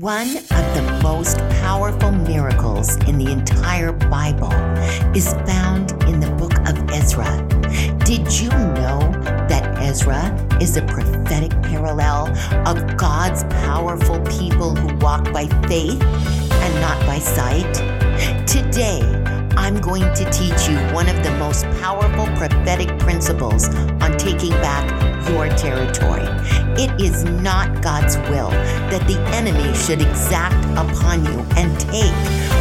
One of the most powerful miracles in the entire Bible is found in the book of Ezra. Did you know that Ezra is a prophetic parallel of God's powerful people who walk by faith and not by sight? Today, I'm going to teach you one of the most powerful prophetic principles on taking back your territory. It is not God's will that the enemy should exact upon you and take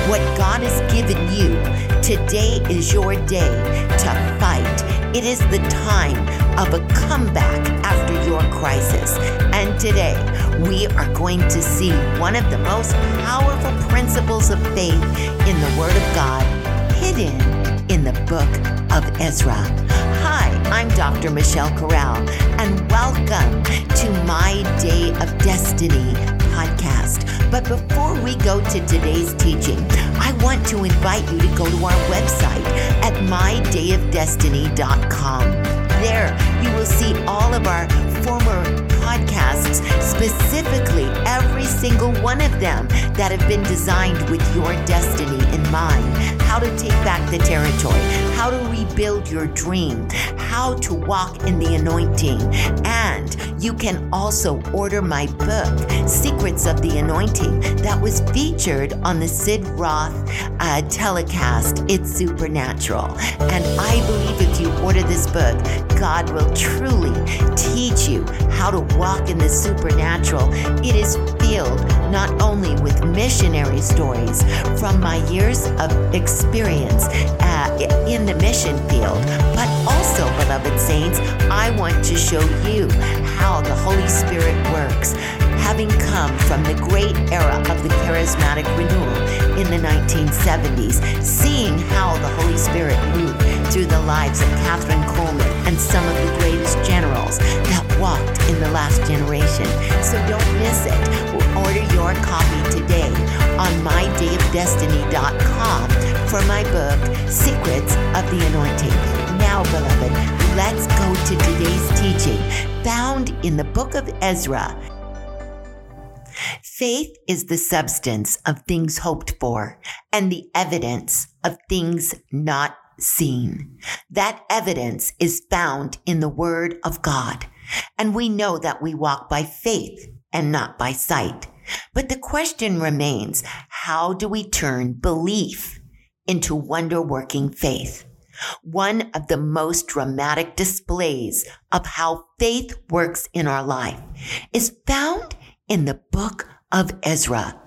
what God has given you. Today is your day to fight. It is the time of a comeback after your crisis. And today, we are going to see one of the most powerful principles of faith in the Word of God hidden in the book of Ezra. Hi, I'm Dr. Michelle Corral, and welcome to my Day of Destiny podcast. But before we go to today's teaching, I want to invite you to go to our website at mydayofdestiny.com. There, you will see all of our former podcasts, specifically every single one of them that have been designed with your destiny in mind. How to take back the territory, how to rebuild your dream, how to walk in the anointing. And you can also order my book, Secrets of the Anointing, that was featured on the Sid Roth uh, telecast, It's Supernatural. And I believe if you order this book, God will truly teach you how to walk in the supernatural. It is filled not only with missionary stories from my years of experience uh, in the mission field, but also, beloved saints, I want to show you how the Holy Spirit works having come from the great era of the charismatic renewal in the 1970s, seeing how the Holy Spirit moved through the lives of Kathryn Kuhlman and some of the greatest generals that walked in the last generation. So don't miss it. Order your copy today on mydayofdestiny.com for my book, Secrets of the Anointing. Now, beloved, let's go to today's teaching found in the book of Ezra. Faith is the substance of things hoped for and the evidence of things not seen. That evidence is found in the Word of God. And we know that we walk by faith and not by sight. But the question remains how do we turn belief into wonder working faith? One of the most dramatic displays of how faith works in our life is found in the book of Ezra.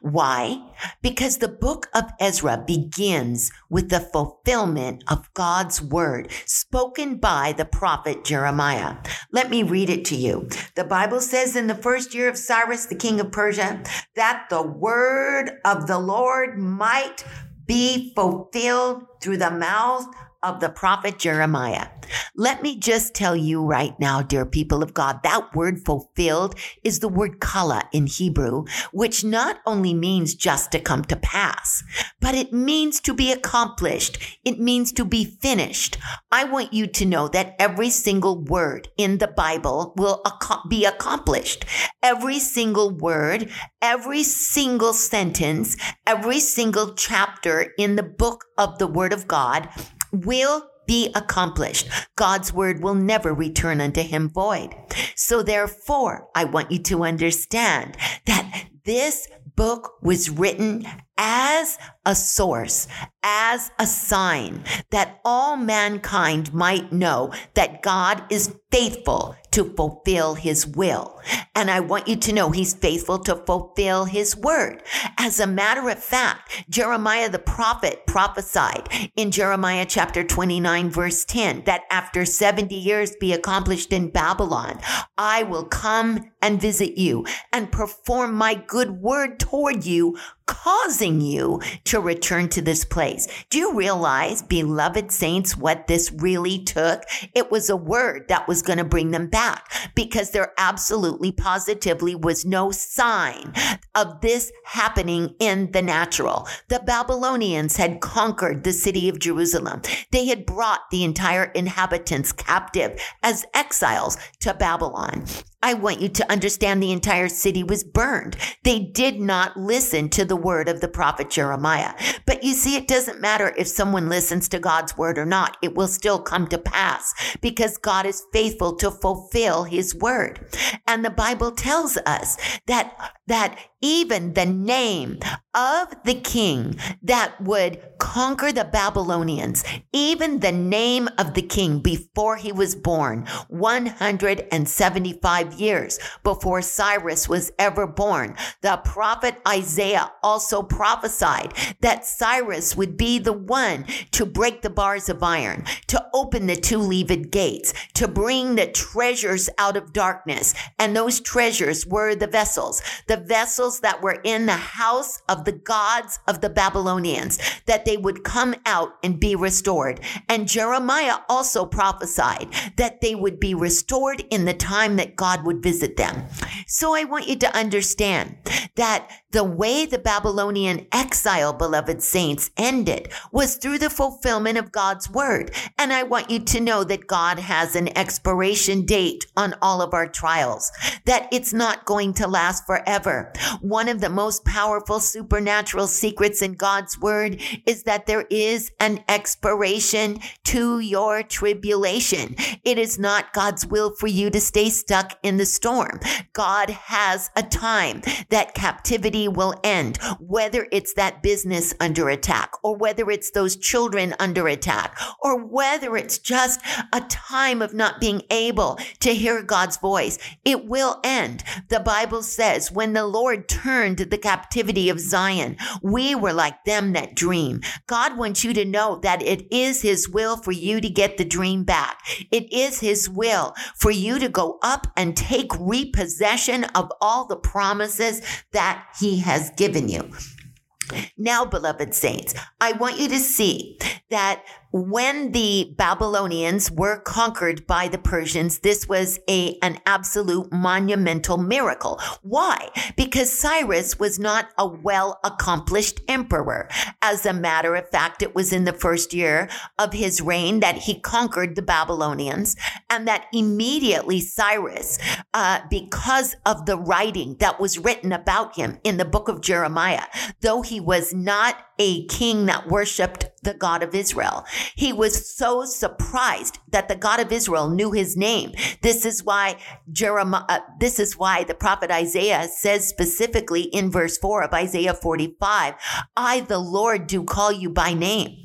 Why? Because the book of Ezra begins with the fulfillment of God's word spoken by the prophet Jeremiah. Let me read it to you. The Bible says in the first year of Cyrus, the king of Persia, that the word of the Lord might be fulfilled through the mouth of the prophet Jeremiah. Let me just tell you right now, dear people of God, that word fulfilled is the word kala in Hebrew, which not only means just to come to pass, but it means to be accomplished. It means to be finished. I want you to know that every single word in the Bible will be accomplished. Every single word, every single sentence, every single chapter in the book of the word of God will be accomplished. God's word will never return unto him void. So therefore, I want you to understand that this book was written as a source, as a sign that all mankind might know that God is faithful to fulfill his will. And I want you to know he's faithful to fulfill his word. As a matter of fact, Jeremiah the prophet prophesied in Jeremiah chapter 29 verse 10 that after 70 years be accomplished in Babylon, I will come and visit you and perform my good word toward you causing you to return to this place. Do you realize, beloved saints, what this really took? It was a word that was going to bring them back because there absolutely positively was no sign of this happening in the natural. The Babylonians had conquered the city of Jerusalem. They had brought the entire inhabitants captive as exiles to Babylon. I want you to understand the entire city was burned. They did not listen to the word of the prophet Jeremiah. But you see, it doesn't matter if someone listens to God's word or not. It will still come to pass because God is faithful to fulfill his word. And the Bible tells us that, that even the name of the king that would conquer the Babylonians, even the name of the king before he was born, 175 years before Cyrus was ever born, the prophet Isaiah also prophesied that Cyrus would be the one to break the bars of iron, to open the two leaved gates, to bring the treasures out of darkness. And those treasures were the vessels, the vessels that were in the house of the gods of the Babylonians, that they would come out and be restored. And Jeremiah also prophesied that they would be restored in the time that God would visit them. So I want you to understand that the way the Babylonian exile, beloved saints, ended was through the fulfillment of God's word. And I want you to know that God has an expiration date on all of our trials, that it's not going to last forever. One of the most powerful supernatural secrets in God's word is that there is an expiration to your tribulation. It is not God's will for you to stay stuck in the storm. God has a time that captivity will end, whether it's that business under attack or whether it's those children under attack or whether it's just a time of not being able to hear God's voice. It will end. The Bible says when the Lord turned to the captivity of Zion, we were like them that dream. God wants you to know that it is his will for you to get the dream back. It is his will for you to go up and take repossession of all the promises that he has given you. Now, beloved saints, I want you to see that when the Babylonians were conquered by the Persians, this was a, an absolute monumental miracle. Why? Because Cyrus was not a well accomplished emperor. As a matter of fact, it was in the first year of his reign that he conquered the Babylonians and that immediately Cyrus, uh, because of the writing that was written about him in the book of Jeremiah, though he was not a king that worshiped the God of Israel. He was so surprised that the God of Israel knew his name. This is why Jeremiah, uh, this is why the prophet Isaiah says specifically in verse four of Isaiah 45, I, the Lord, do call you by name.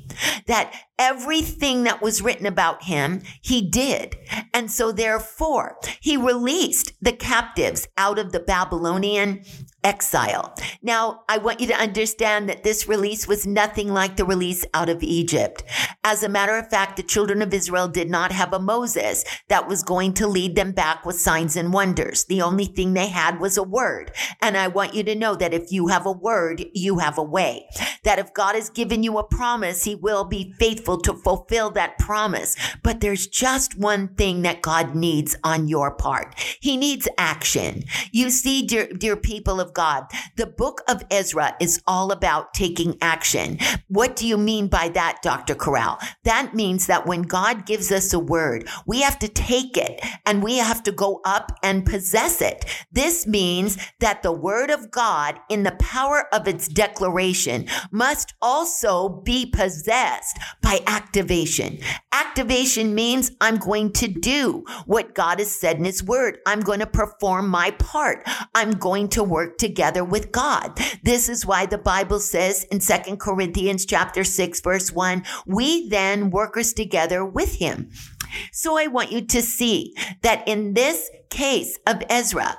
That everything that was written about him, he did. And so therefore, he released the captives out of the Babylonian exile. Now, I want you to understand that this release was nothing like the release out of Egypt. As a matter of fact, the children of Israel did not have a Moses that was going to lead them back with signs and wonders. The only thing they had was a word. And I want you to know that if you have a word, you have a way. That if God has given you a promise, he will be faithful to fulfill that promise. But there's just one thing that God needs on your part. He needs action. You see, dear, dear people of God. The book of Ezra is all about taking action. What do you mean by that, Dr. Corral? That means that when God gives us a word, we have to take it and we have to go up and possess it. This means that the word of God in the power of its declaration must also be possessed by activation. Activation means I'm going to do what God has said in his word. I'm going to perform my part. I'm going to work together with God. This is why the Bible says in Second Corinthians chapter 6 verse 1, we then workers together with him. So I want you to see that in this case of Ezra,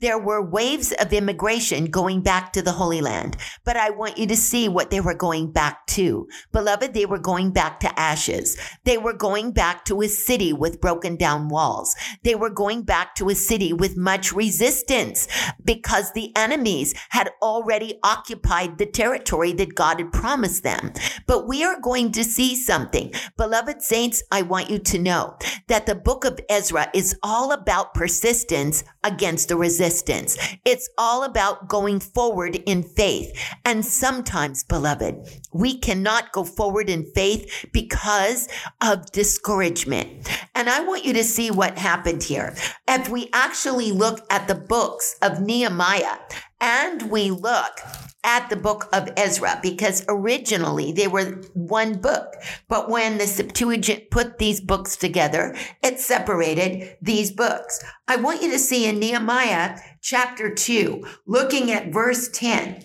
there were waves of immigration going back to the Holy Land. But I want you to see what they were going back to. Beloved, they were going back to ashes. They were going back to a city with broken down walls. They were going back to a city with much resistance because the enemies had already occupied the territory that God had promised them. But we are going to see something. Beloved saints, I want you to know that the book of Ezra is all about persistence against the resistance. It's all about going forward in faith. And sometimes, beloved, we cannot go forward in faith because of discouragement. And I want you to see what happened here. If we actually look at the books of Nehemiah and we look at the book of Ezra because originally they were one book. But when the Septuagint put these books together, it separated these books. I want you to see in Nehemiah chapter 2, looking at verse 10.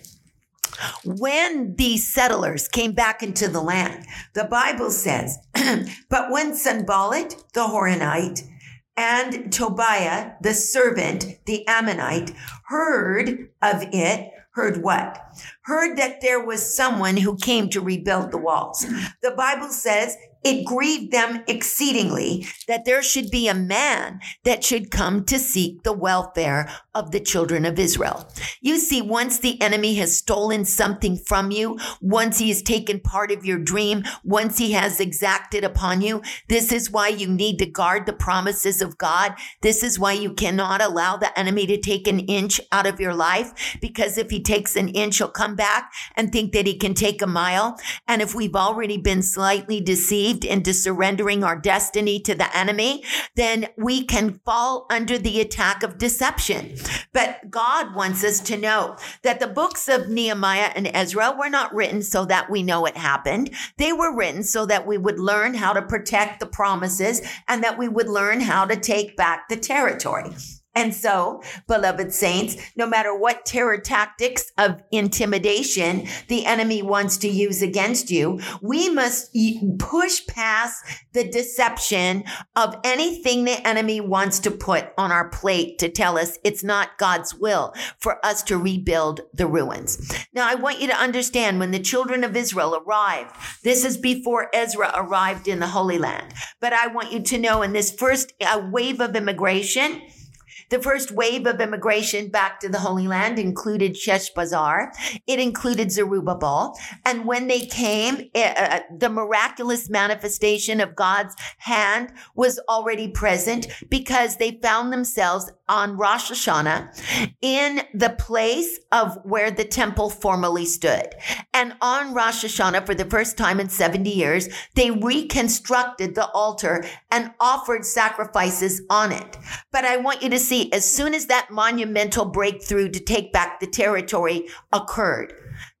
When these settlers came back into the land, the Bible says, but when Sanballat the Horonite and Tobiah the servant, the Ammonite, heard of it, heard what? Heard that there was someone who came to rebuild the walls. The Bible says it grieved them exceedingly that there should be a man that should come to seek the welfare of the children of Israel. You see, once the enemy has stolen something from you, once he has taken part of your dream, once he has exacted upon you, this is why you need to guard the promises of God. This is why you cannot allow the enemy to take an inch out of your life, because if he takes an inch, he'll come back and think that he can take a mile. And if we've already been slightly deceived, into surrendering our destiny to the enemy, then we can fall under the attack of deception. But God wants us to know that the books of Nehemiah and Ezra were not written so that we know it happened. They were written so that we would learn how to protect the promises and that we would learn how to take back the territory. And so, beloved saints, no matter what terror tactics of intimidation the enemy wants to use against you, we must push past the deception of anything the enemy wants to put on our plate to tell us it's not God's will for us to rebuild the ruins. Now, I want you to understand when the children of Israel arrived, this is before Ezra arrived in the Holy Land. But I want you to know in this first wave of immigration, the first wave of immigration back to the Holy Land included Sheshbazzar. It included Zerubbabel. And when they came, uh, uh, the miraculous manifestation of God's hand was already present because they found themselves on Rosh Hashanah in the place of where the temple formerly stood. And on Rosh Hashanah, for the first time in 70 years, they reconstructed the altar and offered sacrifices on it. But I want you to see, as soon as that monumental breakthrough to take back the territory occurred,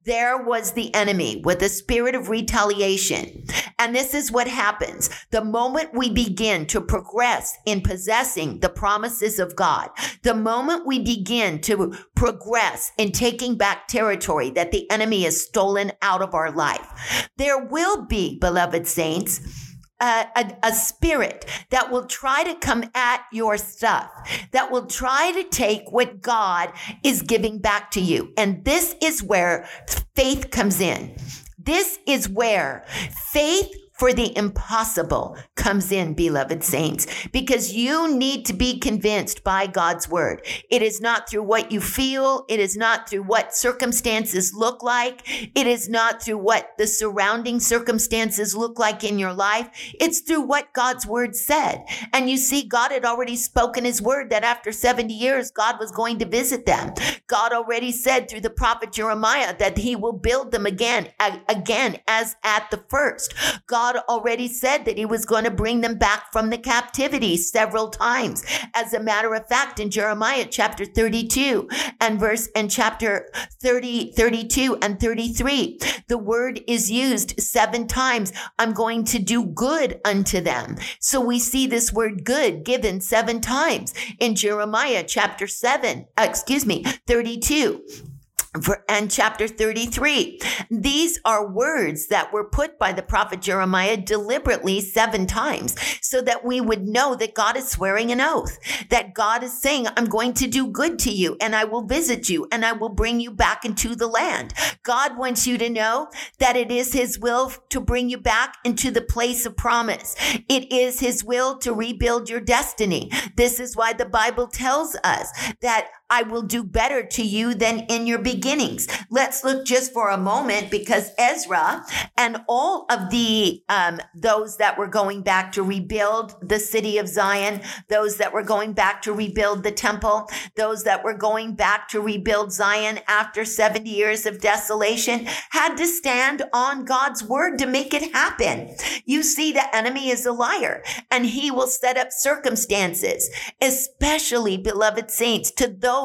there was the enemy with a spirit of retaliation. And this is what happens. The moment we begin to progress in possessing the promises of God, the moment we begin to progress in taking back territory that the enemy has stolen out of our life, there will be, beloved saints, a, a, a, spirit that will try to come at your stuff, that will try to take what God is giving back to you. And this is where faith comes in. This is where faith for the impossible comes in, beloved saints, because you need to be convinced by God's word. It is not through what you feel. It is not through what circumstances look like. It is not through what the surrounding circumstances look like in your life. It's through what God's word said. And you see, God had already spoken his word that after 70 years, God was going to visit them. God already said through the prophet Jeremiah that he will build them again, again, as at the first. God God already said that he was going to bring them back from the captivity several times. As a matter of fact, in Jeremiah chapter 32 and verse and chapter 30, 32 and 33, the word is used seven times. I'm going to do good unto them. So we see this word good given seven times in Jeremiah chapter 7, uh, excuse me, 32 and chapter 33. These are words that were put by the prophet Jeremiah deliberately seven times so that we would know that God is swearing an oath, that God is saying, I'm going to do good to you and I will visit you and I will bring you back into the land. God wants you to know that it is his will to bring you back into the place of promise. It is his will to rebuild your destiny. This is why the Bible tells us that I will do better to you than in your beginnings. Let's look just for a moment because Ezra and all of the um, those that were going back to rebuild the city of Zion, those that were going back to rebuild the temple, those that were going back to rebuild Zion after 70 years of desolation had to stand on God's word to make it happen. You see, the enemy is a liar and he will set up circumstances, especially beloved saints, to those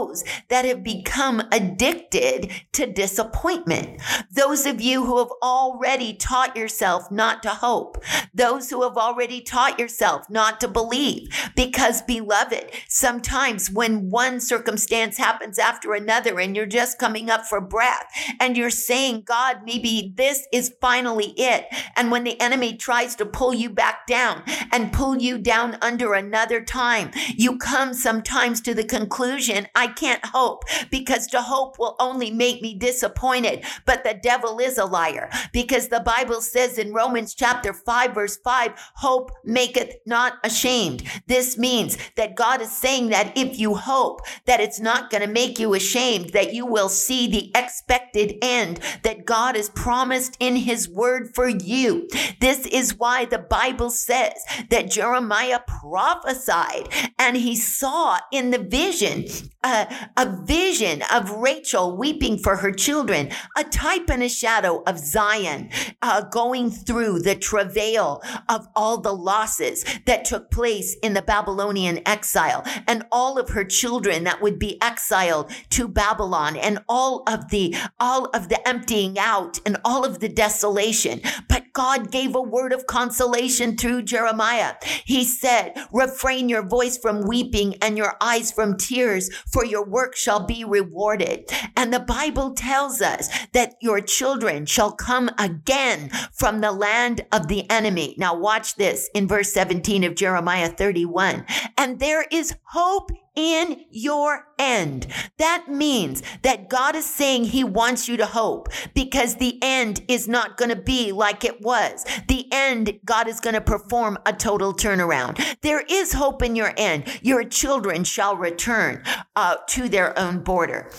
that have become addicted to disappointment. Those of you who have already taught yourself not to hope, those who have already taught yourself not to believe, because beloved, sometimes when one circumstance happens after another and you're just coming up for breath and you're saying, God, maybe this is finally it. And when the enemy tries to pull you back down and pull you down under another time, you come sometimes to the conclusion, I can't hope because to hope will only make me disappointed. But the devil is a liar because the Bible says in Romans chapter 5, verse 5, hope maketh not ashamed. This means that God is saying that if you hope, that it's not going to make you ashamed, that you will see the expected end that God has promised in his word for you. This is why the Bible says that Jeremiah prophesied and he saw in the vision a vision of Rachel weeping for her children, a type and a shadow of Zion uh, going through the travail of all the losses that took place in the Babylonian exile and all of her children that would be exiled to Babylon and all of the all of the emptying out and all of the desolation. But God gave a word of consolation through Jeremiah. He said, refrain your voice from weeping and your eyes from tears, for your work shall be rewarded. And the Bible tells us that your children shall come again from the land of the enemy. Now watch this in verse 17 of Jeremiah 31. And there is hope in your end. That means that God is saying he wants you to hope because the end is not going to be like it was. The end, God is going to perform a total turnaround. There is hope in your end. Your children shall return uh, to their own border.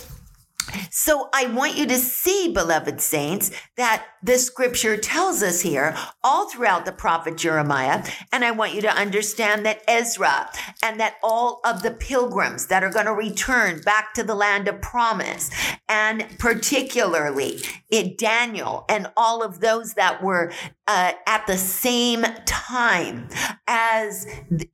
So I want you to see, beloved saints, that the scripture tells us here all throughout the prophet Jeremiah. And I want you to understand that Ezra and that all of the pilgrims that are going to return back to the land of promise, and particularly in Daniel and all of those that were uh, at the same time as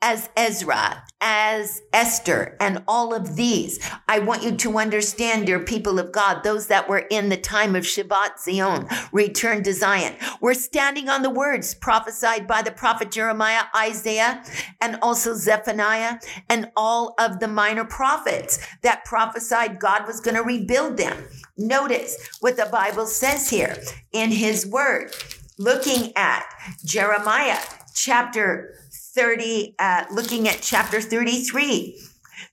as Ezra, as Esther, and all of these. I want you to understand, dear people of God, those that were in the time of Shivat Zion, return to Zion. We're standing on the words prophesied by the prophet Jeremiah, Isaiah, and also Zephaniah, and all of the minor prophets that prophesied God was going to rebuild them. Notice what the Bible says here in his word looking at Jeremiah chapter 30, uh, looking at chapter 33.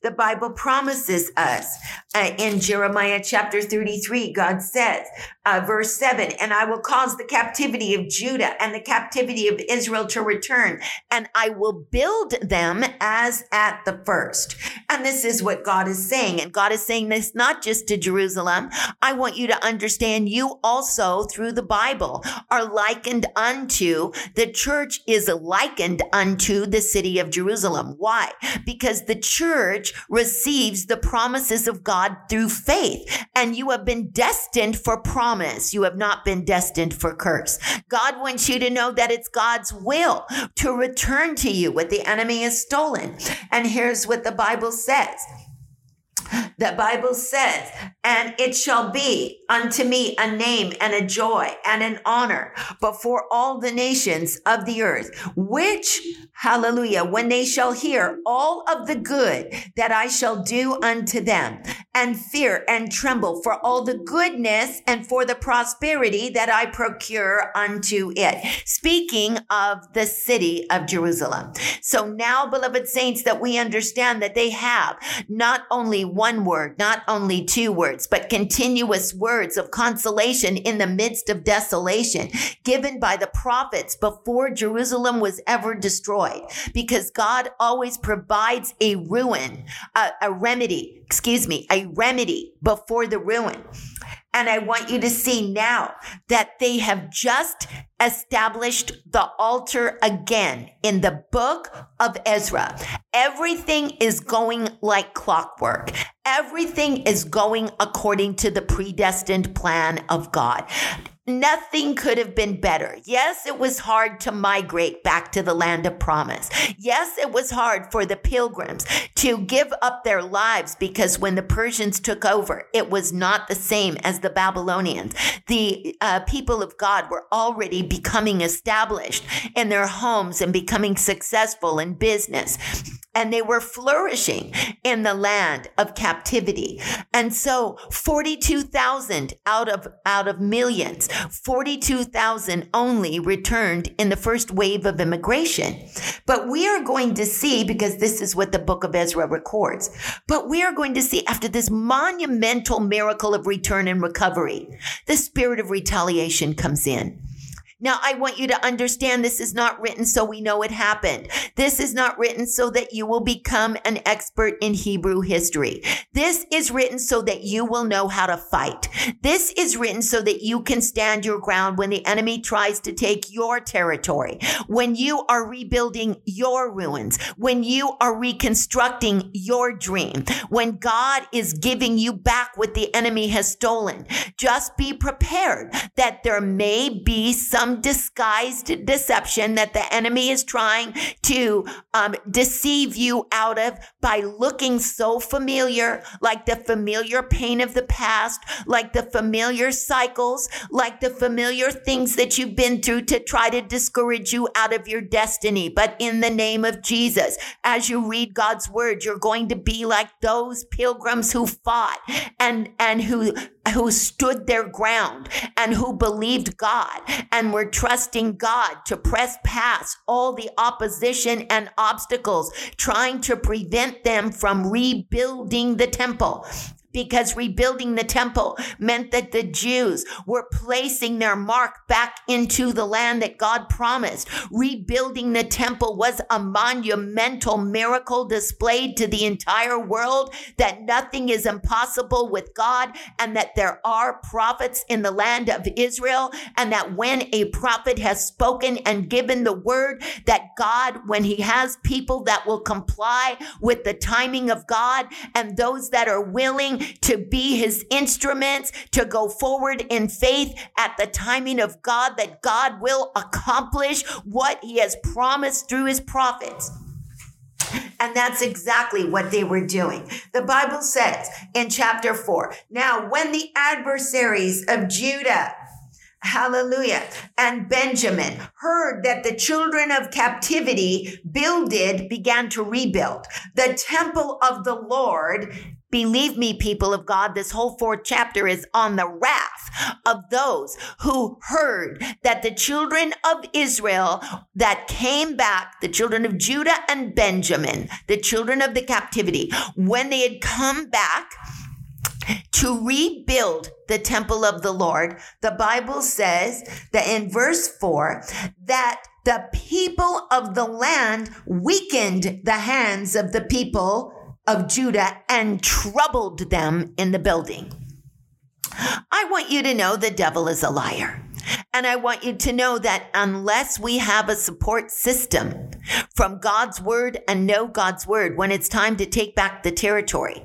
The Bible promises us. Uh, in Jeremiah chapter 33, God says, uh, verse 7 and i will cause the captivity of judah and the captivity of israel to return and i will build them as at the first. And this is what god is saying and god is saying this not just to jerusalem. I want you to understand you also through the bible are likened unto the church is likened unto the city of jerusalem. Why? Because the church receives the promises of god through faith and you have been destined for promise promise. You have not been destined for curse. God wants you to know that it's God's will to return to you what the enemy has stolen. And here's what the Bible says. The Bible says, and it shall be unto me a name and a joy and an honor before all the nations of the earth, which, hallelujah, when they shall hear all of the good that I shall do unto them and fear and tremble for all the goodness and for the prosperity that I procure unto it. Speaking of the city of Jerusalem. So now, beloved saints, that we understand that they have not only one word, not only two words, but continuous words of consolation in the midst of desolation given by the prophets before Jerusalem was ever destroyed. Because God always provides a ruin, a, a remedy, excuse me, a remedy before the ruin. And I want you to see now that they have just established the altar again in the book of Ezra. Everything is going like clockwork. Everything is going according to the predestined plan of God. Nothing could have been better. Yes, it was hard to migrate back to the land of promise. Yes, it was hard for the pilgrims to give up their lives because when the Persians took over, it was not the same as the Babylonians. The uh, people of God were already becoming established in their homes and becoming successful in business and they were flourishing in the land of captivity. And so 42,000 out of, out of millions, 42,000 only returned in the first wave of immigration. But we are going to see, because this is what the book of Ezra records, but we are going to see after this monumental miracle of return and recovery, the spirit of retaliation comes in. Now, I want you to understand this is not written so we know it happened. This is not written so that you will become an expert in Hebrew history. This is written so that you will know how to fight. This is written so that you can stand your ground when the enemy tries to take your territory, when you are rebuilding your ruins, when you are reconstructing your dream, when God is giving you back what the enemy has stolen. Just be prepared that there may be disguised deception that the enemy is trying to um, deceive you out of by looking so familiar, like the familiar pain of the past, like the familiar cycles, like the familiar things that you've been through to try to discourage you out of your destiny. But in the name of Jesus, as you read God's word, you're going to be like those pilgrims who fought and, and who who stood their ground and who believed God and were trusting God to press past all the opposition and obstacles, trying to prevent them from rebuilding the temple because rebuilding the temple meant that the Jews were placing their mark back into the land that God promised. Rebuilding the temple was a monumental miracle displayed to the entire world that nothing is impossible with God and that there are prophets in the land of Israel and that when a prophet has spoken and given the word that God, when he has people that will comply with the timing of God and those that are willing to be his instruments, to go forward in faith at the timing of God, that God will accomplish what he has promised through his prophets. And that's exactly what they were doing. The Bible says in chapter four, now when the adversaries of Judah Hallelujah. And Benjamin heard that the children of captivity builded, began to rebuild the temple of the Lord Believe me, people of God, this whole fourth chapter is on the wrath of those who heard that the children of Israel that came back, the children of Judah and Benjamin, the children of the captivity, when they had come back, to rebuild the temple of the Lord, the Bible says that in verse 4 that the people of the land weakened the hands of the people of Judah and troubled them in the building. I want you to know the devil is a liar. And I want you to know that unless we have a support system from God's word and know God's word when it's time to take back the territory,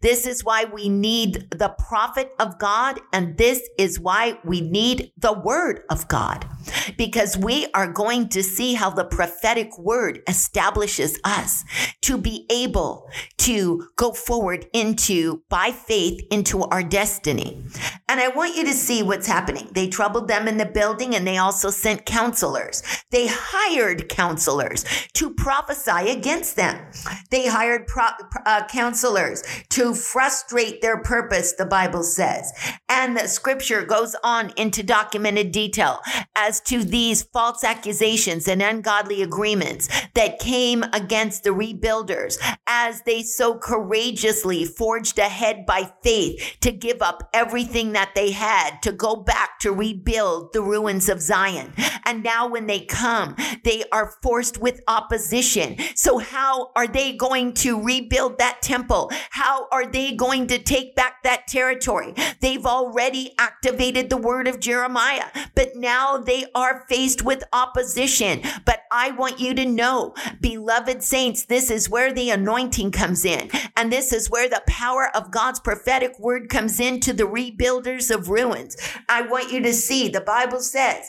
this is why we need the prophet of God, and this is why we need the word of God, because we are going to see how the prophetic word establishes us to be able to go forward into, by faith, into our destiny. And I want you to see what's happening. They troubled them in the building and they also sent counselors. They hired counselors to prophesy against them. They hired pro- uh, counselors to frustrate their purpose, the Bible says. And the scripture goes on into documented detail as to to these false accusations and ungodly agreements that came against the rebuilders as they so courageously forged ahead by faith to give up everything that they had to go back to rebuild the ruins of Zion. And now when they come, they are forced with opposition. So how are they going to rebuild that temple? How are they going to take back that territory? They've already activated the word of Jeremiah, but now they are faced with opposition. But I want you to know, beloved saints, this is where the anointing comes in. And this is where the power of God's prophetic word comes into the rebuilders of ruins. I want you to see the Bible says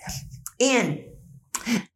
in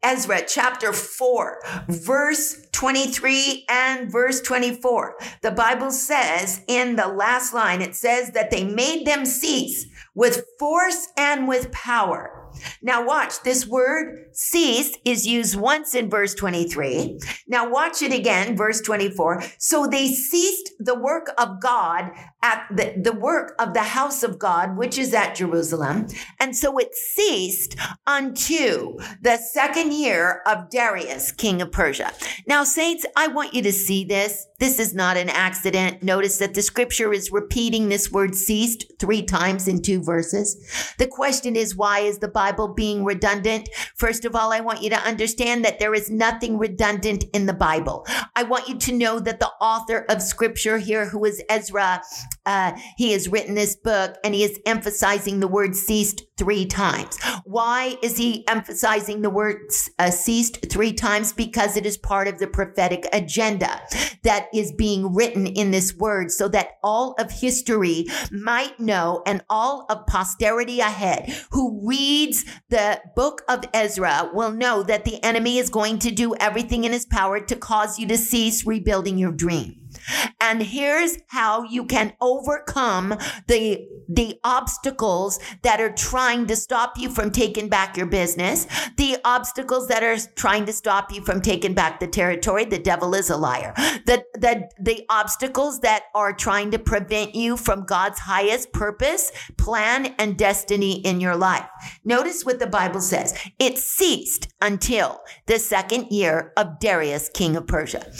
Ezra chapter 4, verse 23 and verse 24. The Bible says in the last line, it says that they made them cease with force and with power. Now watch this word cease is used once in verse 23. Now watch it again, verse 24. So they ceased the work of God at the, the work of the house of God, which is at Jerusalem. And so it ceased unto the second year of Darius, king of Persia. Now, saints, I want you to see this. This is not an accident. Notice that the scripture is repeating this word ceased three times in two verses. The question is, why is the Bible being redundant? First of all, I want you to understand that there is nothing redundant in the Bible. I want you to know that the author of scripture here, who is Ezra, uh, he has written this book and he is emphasizing the word ceased three times. Why is he emphasizing the word uh, ceased three times? Because it is part of the prophetic agenda that is being written in this word so that all of history might know and all of posterity ahead who reads the book of Ezra will know that the enemy is going to do everything in his power to cause you to cease rebuilding your dream. And here's how you can overcome the, the obstacles that are trying to stop you from taking back your business, the obstacles that are trying to stop you from taking back the territory. The devil is a liar. The, the, the obstacles that are trying to prevent you from God's highest purpose, plan, and destiny in your life. Notice what the Bible says. It ceased until the second year of Darius, king of Persia.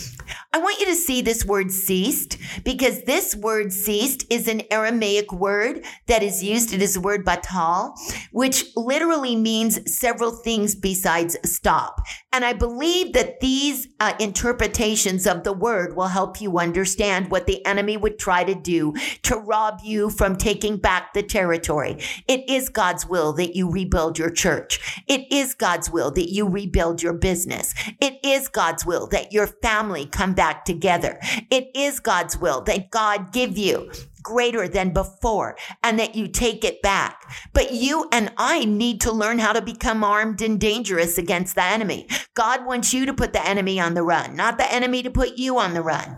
I want you to see this word ceased because this word ceased is an Aramaic word that is used. It is the word batal, which literally means several things besides stop. And I believe that these uh, interpretations of the word will help you understand what the enemy would try to do to rob you from taking back the territory. It is God's will that you rebuild your church. It is God's will that you rebuild your business. It is God's will that your family come back together. It is God's will that God give you greater than before and that you take it back. But you and I need to learn how to become armed and dangerous against the enemy. God wants you to put the enemy on the run, not the enemy to put you on the run.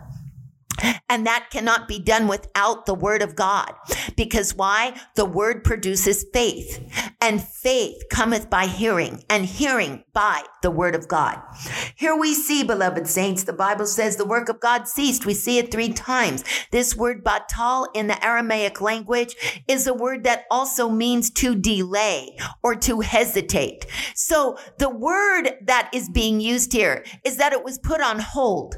And that cannot be done without the word of God. Because why? The word produces faith and faith cometh by hearing and hearing by the word of God. Here we see, beloved saints, the Bible says the work of God ceased. We see it three times. This word batal in the Aramaic language is a word that also means to delay or to hesitate. So the word that is being used here is that it was put on hold.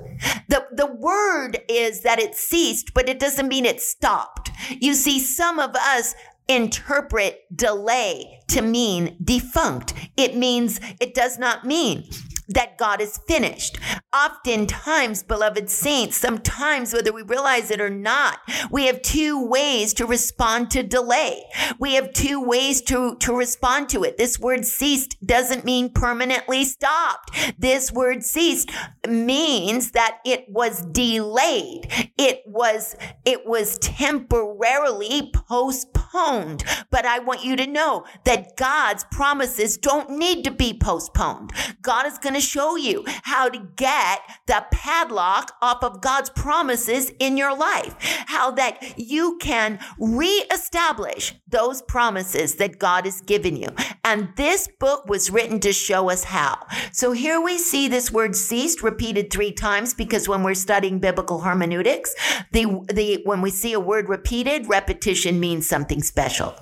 The, the word is that it ceased, but it doesn't mean it stopped. You see, some of us interpret delay to mean defunct. It means, it does not mean that God is finished. Oftentimes, beloved saints, sometimes whether we realize it or not, we have two ways to respond to delay. We have two ways to, to respond to it. This word ceased doesn't mean permanently stopped. This word ceased means that it was delayed. It was, it was temporarily postponed. But I want you to know that God's promises don't need to be postponed. God is going going to show you how to get the padlock off of God's promises in your life, how that you can reestablish those promises that God has given you. And this book was written to show us how. So here we see this word ceased repeated three times because when we're studying biblical hermeneutics, the, the, when we see a word repeated, repetition means something special.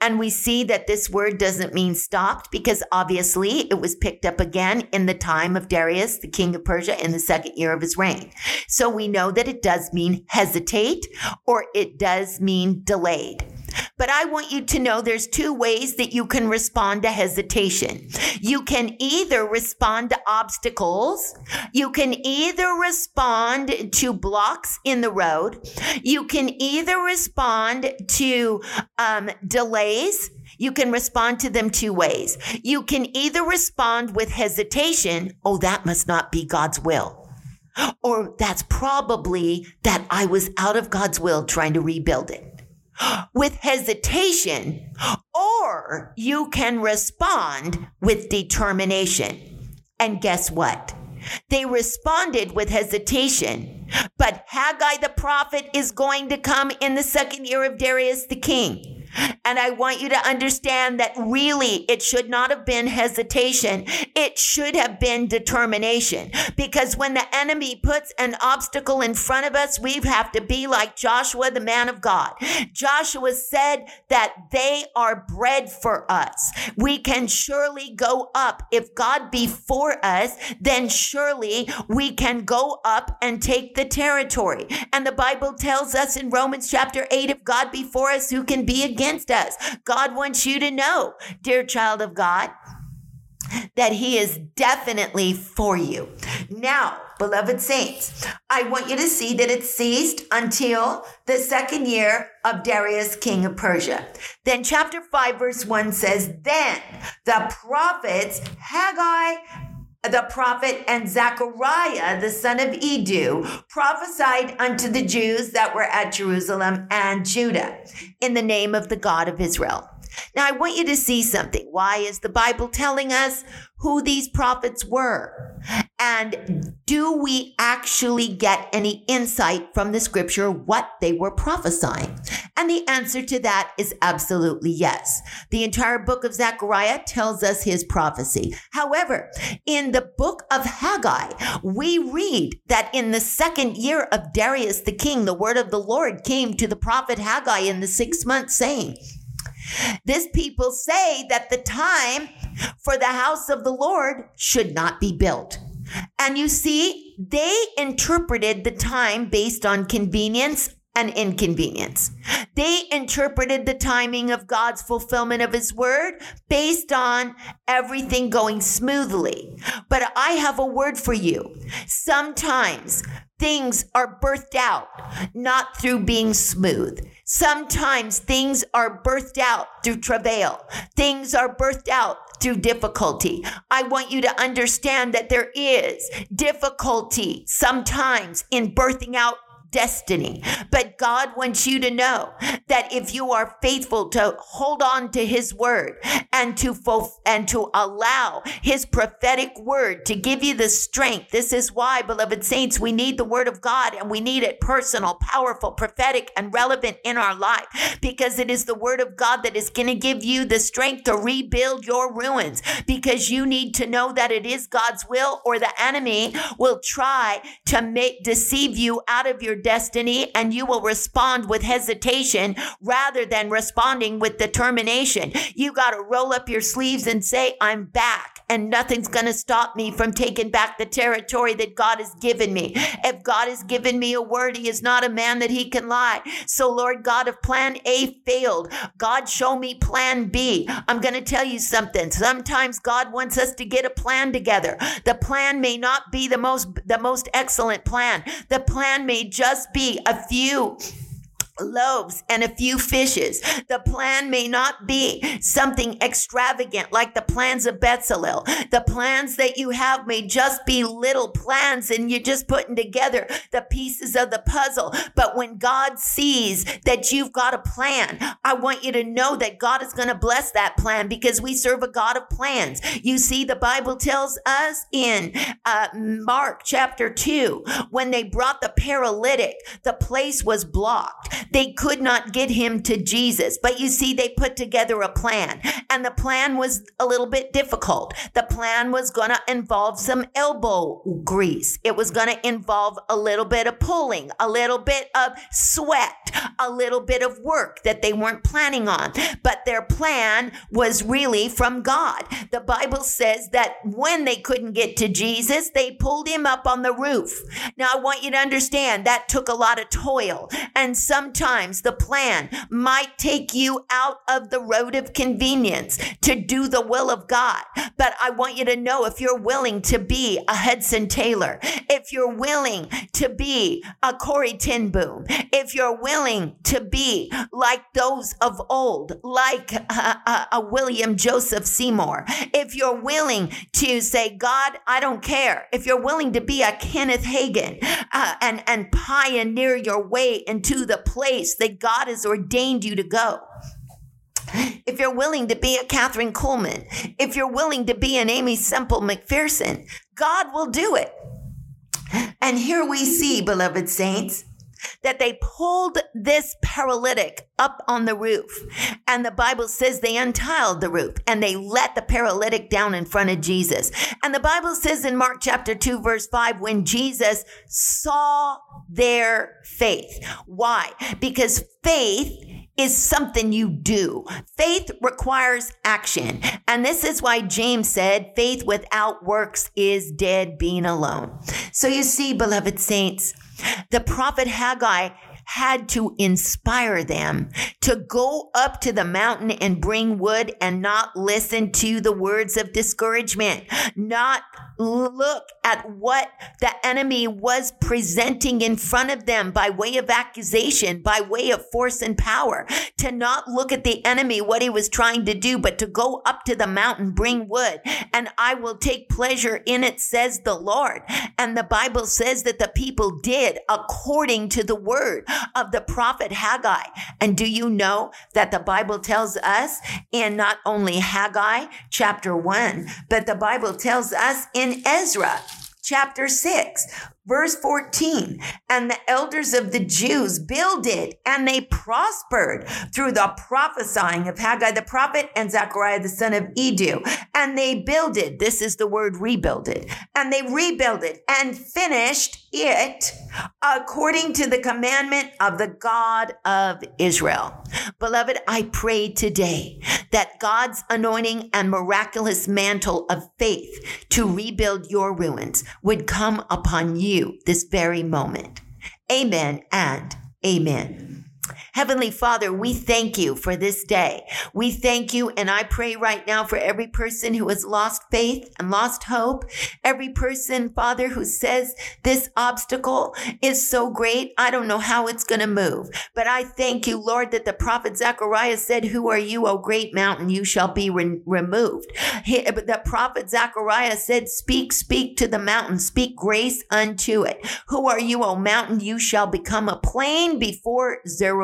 And we see that this word doesn't mean stopped because obviously it was picked up again in the time of Darius, the king of Persia, in the second year of his reign. So we know that it does mean hesitate or it does mean delayed. But I want you to know there's two ways that you can respond to hesitation. You can either respond to obstacles. You can either respond to blocks in the road. You can either respond to um, delays. You can respond to them two ways. You can either respond with hesitation. Oh, that must not be God's will. Or that's probably that I was out of God's will trying to rebuild it with hesitation, or you can respond with determination. And guess what? They responded with hesitation, but Haggai the prophet is going to come in the second year of Darius the king. And I want you to understand that really it should not have been hesitation. It should have been determination. Because when the enemy puts an obstacle in front of us, we have to be like Joshua, the man of God. Joshua said that they are bread for us. We can surely go up. If God be for us, then surely we can go up and take the territory. And the Bible tells us in Romans chapter 8, if God be for us, who can be against against us. God wants you to know, dear child of God, that He is definitely for you. Now, beloved saints, I want you to see that it ceased until the second year of Darius, king of Persia. Then, chapter 5, verse 1 says, Then the prophets Haggai, the prophet and Zechariah, the son of Iddo, prophesied unto the Jews that were at Jerusalem and Judah in the name of the God of Israel. Now, I want you to see something. Why is the Bible telling us who these prophets were? And do we actually get any insight from the scripture what they were prophesying? And the answer to that is absolutely yes. The entire book of Zechariah tells us his prophecy. However, in the book of Haggai, we read that in the second year of Darius the king, the word of the Lord came to the prophet Haggai in the sixth month saying, this people say that the time for the house of the Lord should not be built. And you see, they interpreted the time based on convenience and inconvenience. They interpreted the timing of God's fulfillment of his word based on everything going smoothly. But I have a word for you. Sometimes things are birthed out, not through being smooth. Sometimes things are birthed out through travail. Things are birthed out through difficulty. I want you to understand that there is difficulty sometimes in birthing out destiny. But God wants you to know that if you are faithful to hold on to his word and to fulf- and to allow his prophetic word to give you the strength. This is why, beloved saints, we need the word of God and we need it personal, powerful, prophetic, and relevant in our life because it is the word of God that is going to give you the strength to rebuild your ruins because you need to know that it is God's will or the enemy will try to make deceive you out of your destiny and you will respond with hesitation rather than responding with determination. You got to roll up your sleeves and say, I'm back and nothing's going to stop me from taking back the territory that God has given me. If God has given me a word, he is not a man that he can lie. So Lord God, if plan A failed, God show me plan B. I'm going to tell you something. Sometimes God wants us to get a plan together. The plan may not be the most, the most excellent plan. The plan may just just be a few loaves and a few fishes. The plan may not be something extravagant like the plans of Bezalel. The plans that you have may just be little plans and you're just putting together the pieces of the puzzle. But when God sees that you've got a plan, I want you to know that God is going to bless that plan because we serve a God of plans. You see, the Bible tells us in uh, Mark chapter 2, when they brought the paralytic, the place was blocked They could not get him to Jesus. But you see, they put together a plan and the plan was a little bit difficult. The plan was going to involve some elbow grease. It was going to involve a little bit of pulling, a little bit of sweat, a little bit of work that they weren't planning on. But their plan was really from God. The Bible says that when they couldn't get to Jesus, they pulled him up on the roof. Now, I want you to understand that took a lot of toil. And sometimes the plan might take you out of the road of convenience to do the will of God. But I want you to know if you're willing to be a Hudson Taylor, if you're willing to be a Corrie ten Boom, if you're willing to be like those of old, like a, a, a William Joseph Seymour, if you're willing to say, God, I don't care, if you're willing to be a Kenneth Hagin uh, and, and pioneer your way into the place that God has ordained you to go if you're willing to be a Kathryn Kuhlman, if you're willing to be an Aimee Semple McPherson, God will do it. And here we see, beloved saints, that they pulled this paralytic up on the roof. And the Bible says they untiled the roof and they let the paralytic down in front of Jesus. And the Bible says in Mark chapter 2, verse 5, when Jesus saw their faith. Why? Because faith is something you do. Faith requires action. And this is why James said, faith without works is dead being alone. So you see, beloved saints, the prophet Haggai had to inspire them to go up to the mountain and bring wood and not listen to the words of discouragement, not look at what the enemy was presenting in front of them by way of accusation, by way of force and power, to not look at the enemy, what he was trying to do, but to go up to the mountain, bring wood, and I will take pleasure in it, says the Lord. And the Bible says that the people did according to the word of the prophet Haggai. And do you know that the Bible tells us in not only Haggai chapter one, but the Bible tells us in Ezra chapter 6 Verse 14, and the elders of the Jews builded and they prospered through the prophesying of Haggai the prophet and Zechariah the son of Iddo. And they builded, this is the word rebuilded, and they rebuilded and finished it according to the commandment of the God of Israel. Beloved, I pray today that God's anointing and miraculous mantle of faith to rebuild your ruins would come upon you you this very moment. Amen and amen. Heavenly Father, we thank you for this day. We thank you, and I pray right now for every person who has lost faith and lost hope. Every person, Father, who says this obstacle is so great, I don't know how it's going to move. But I thank you, Lord, that the prophet Zechariah said, Who are you, O great mountain? You shall be re- removed. He, the prophet Zechariah said, Speak, speak to the mountain, speak grace unto it. Who are you, O mountain? You shall become a plain before Zerubbabel.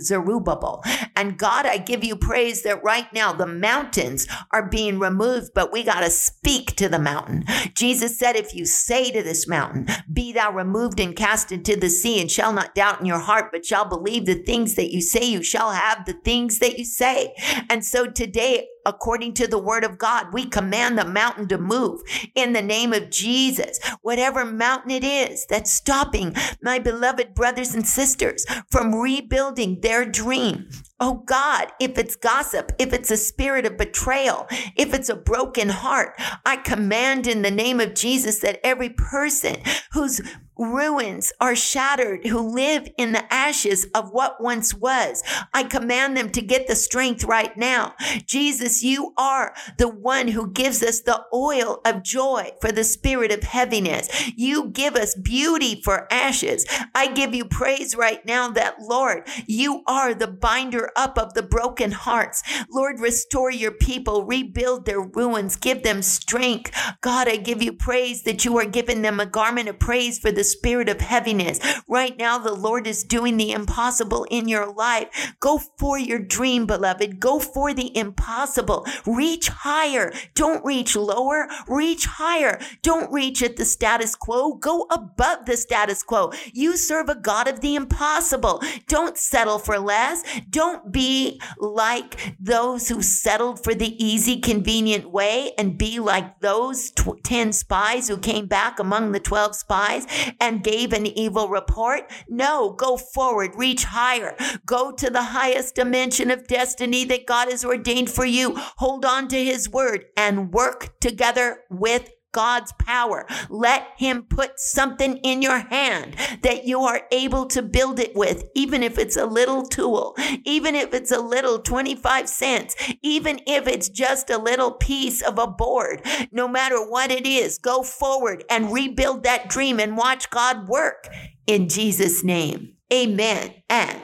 Zerubbabel. And God, I give you praise that right now the mountains are being removed, but we got to speak to the mountain. Jesus said, if you say to this mountain, be thou removed and cast into the sea and shall not doubt in your heart, but shall believe the things that you say, you shall have the things that you say. And so today, according to the word of God. We command the mountain to move in the name of Jesus. Whatever mountain it is that's stopping my beloved brothers and sisters from rebuilding their dream. Oh God, if it's gossip, if it's a spirit of betrayal, if it's a broken heart, I command in the name of Jesus that every person whose ruins are shattered, who live in the ashes of what once was. I command them to get the strength right now. Jesus, you are the one who gives us the oil of joy for the spirit of heaviness. You give us beauty for ashes. I give you praise right now that Lord, you are the binder up of the broken hearts. Lord, restore your people, rebuild their ruins, give them strength. God, I give you praise that you are giving them a garment of praise for the spirit of heaviness. Right now, the Lord is doing the impossible in your life. Go for your dream, beloved. Go for the impossible. Reach higher. Don't reach lower. Reach higher. Don't reach at the status quo. Go above the status quo. You serve a God of the impossible. Don't settle for less. Don't be like those who settled for the easy, convenient way and be like those tw- 10 spies who came back among the 12 spies and gave an evil report. No, go forward, reach higher, go to the highest dimension of destiny that God has ordained for you. Hold on to his word and work together with God's power. Let Him put something in your hand that you are able to build it with, even if it's a little tool, even if it's a little 25 cents, even if it's just a little piece of a board. No matter what it is, go forward and rebuild that dream and watch God work in Jesus' name. Amen and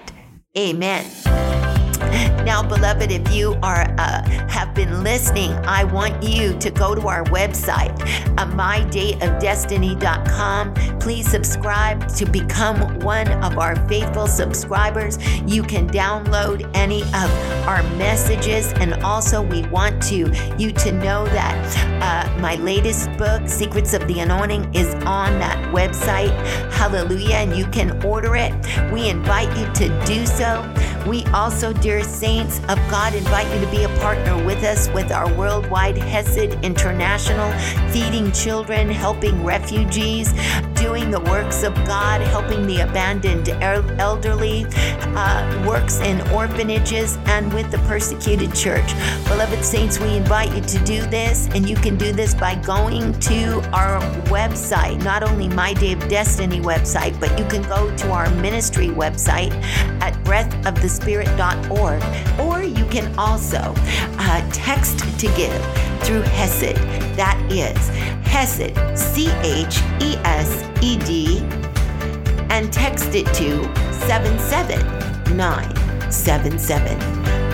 amen. Now, beloved, if you are uh, have been listening, I want you to go to our website, uh, mydayofdestiny.com. Please subscribe to become one of our faithful subscribers. You can download any of our messages, and also we want to you to know that uh, my latest book, Secrets of the Anointing, is on that website. Hallelujah! And you can order it. We invite you to do so. We also, dear saints of God, invite you to be a partner with us with our worldwide Chesed International, feeding children, helping refugees, doing the works of God, helping the abandoned elderly, uh, works in orphanages, and with the persecuted church. Beloved saints, we invite you to do this, and you can do this by going to our website, not only My Day of Destiny website, but you can go to our ministry website at Breath of the Spirit.org, or you can also uh, text to give through Chesed. That is Chesed, C H E S E D, and text it to 77977.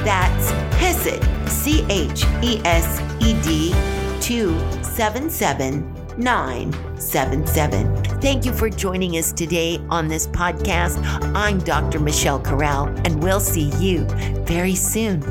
That's Chesed, C H E S E D, to 77977. Thank you for joining us today on this podcast. I'm Dr. Michelle Corral, and we'll see you very soon.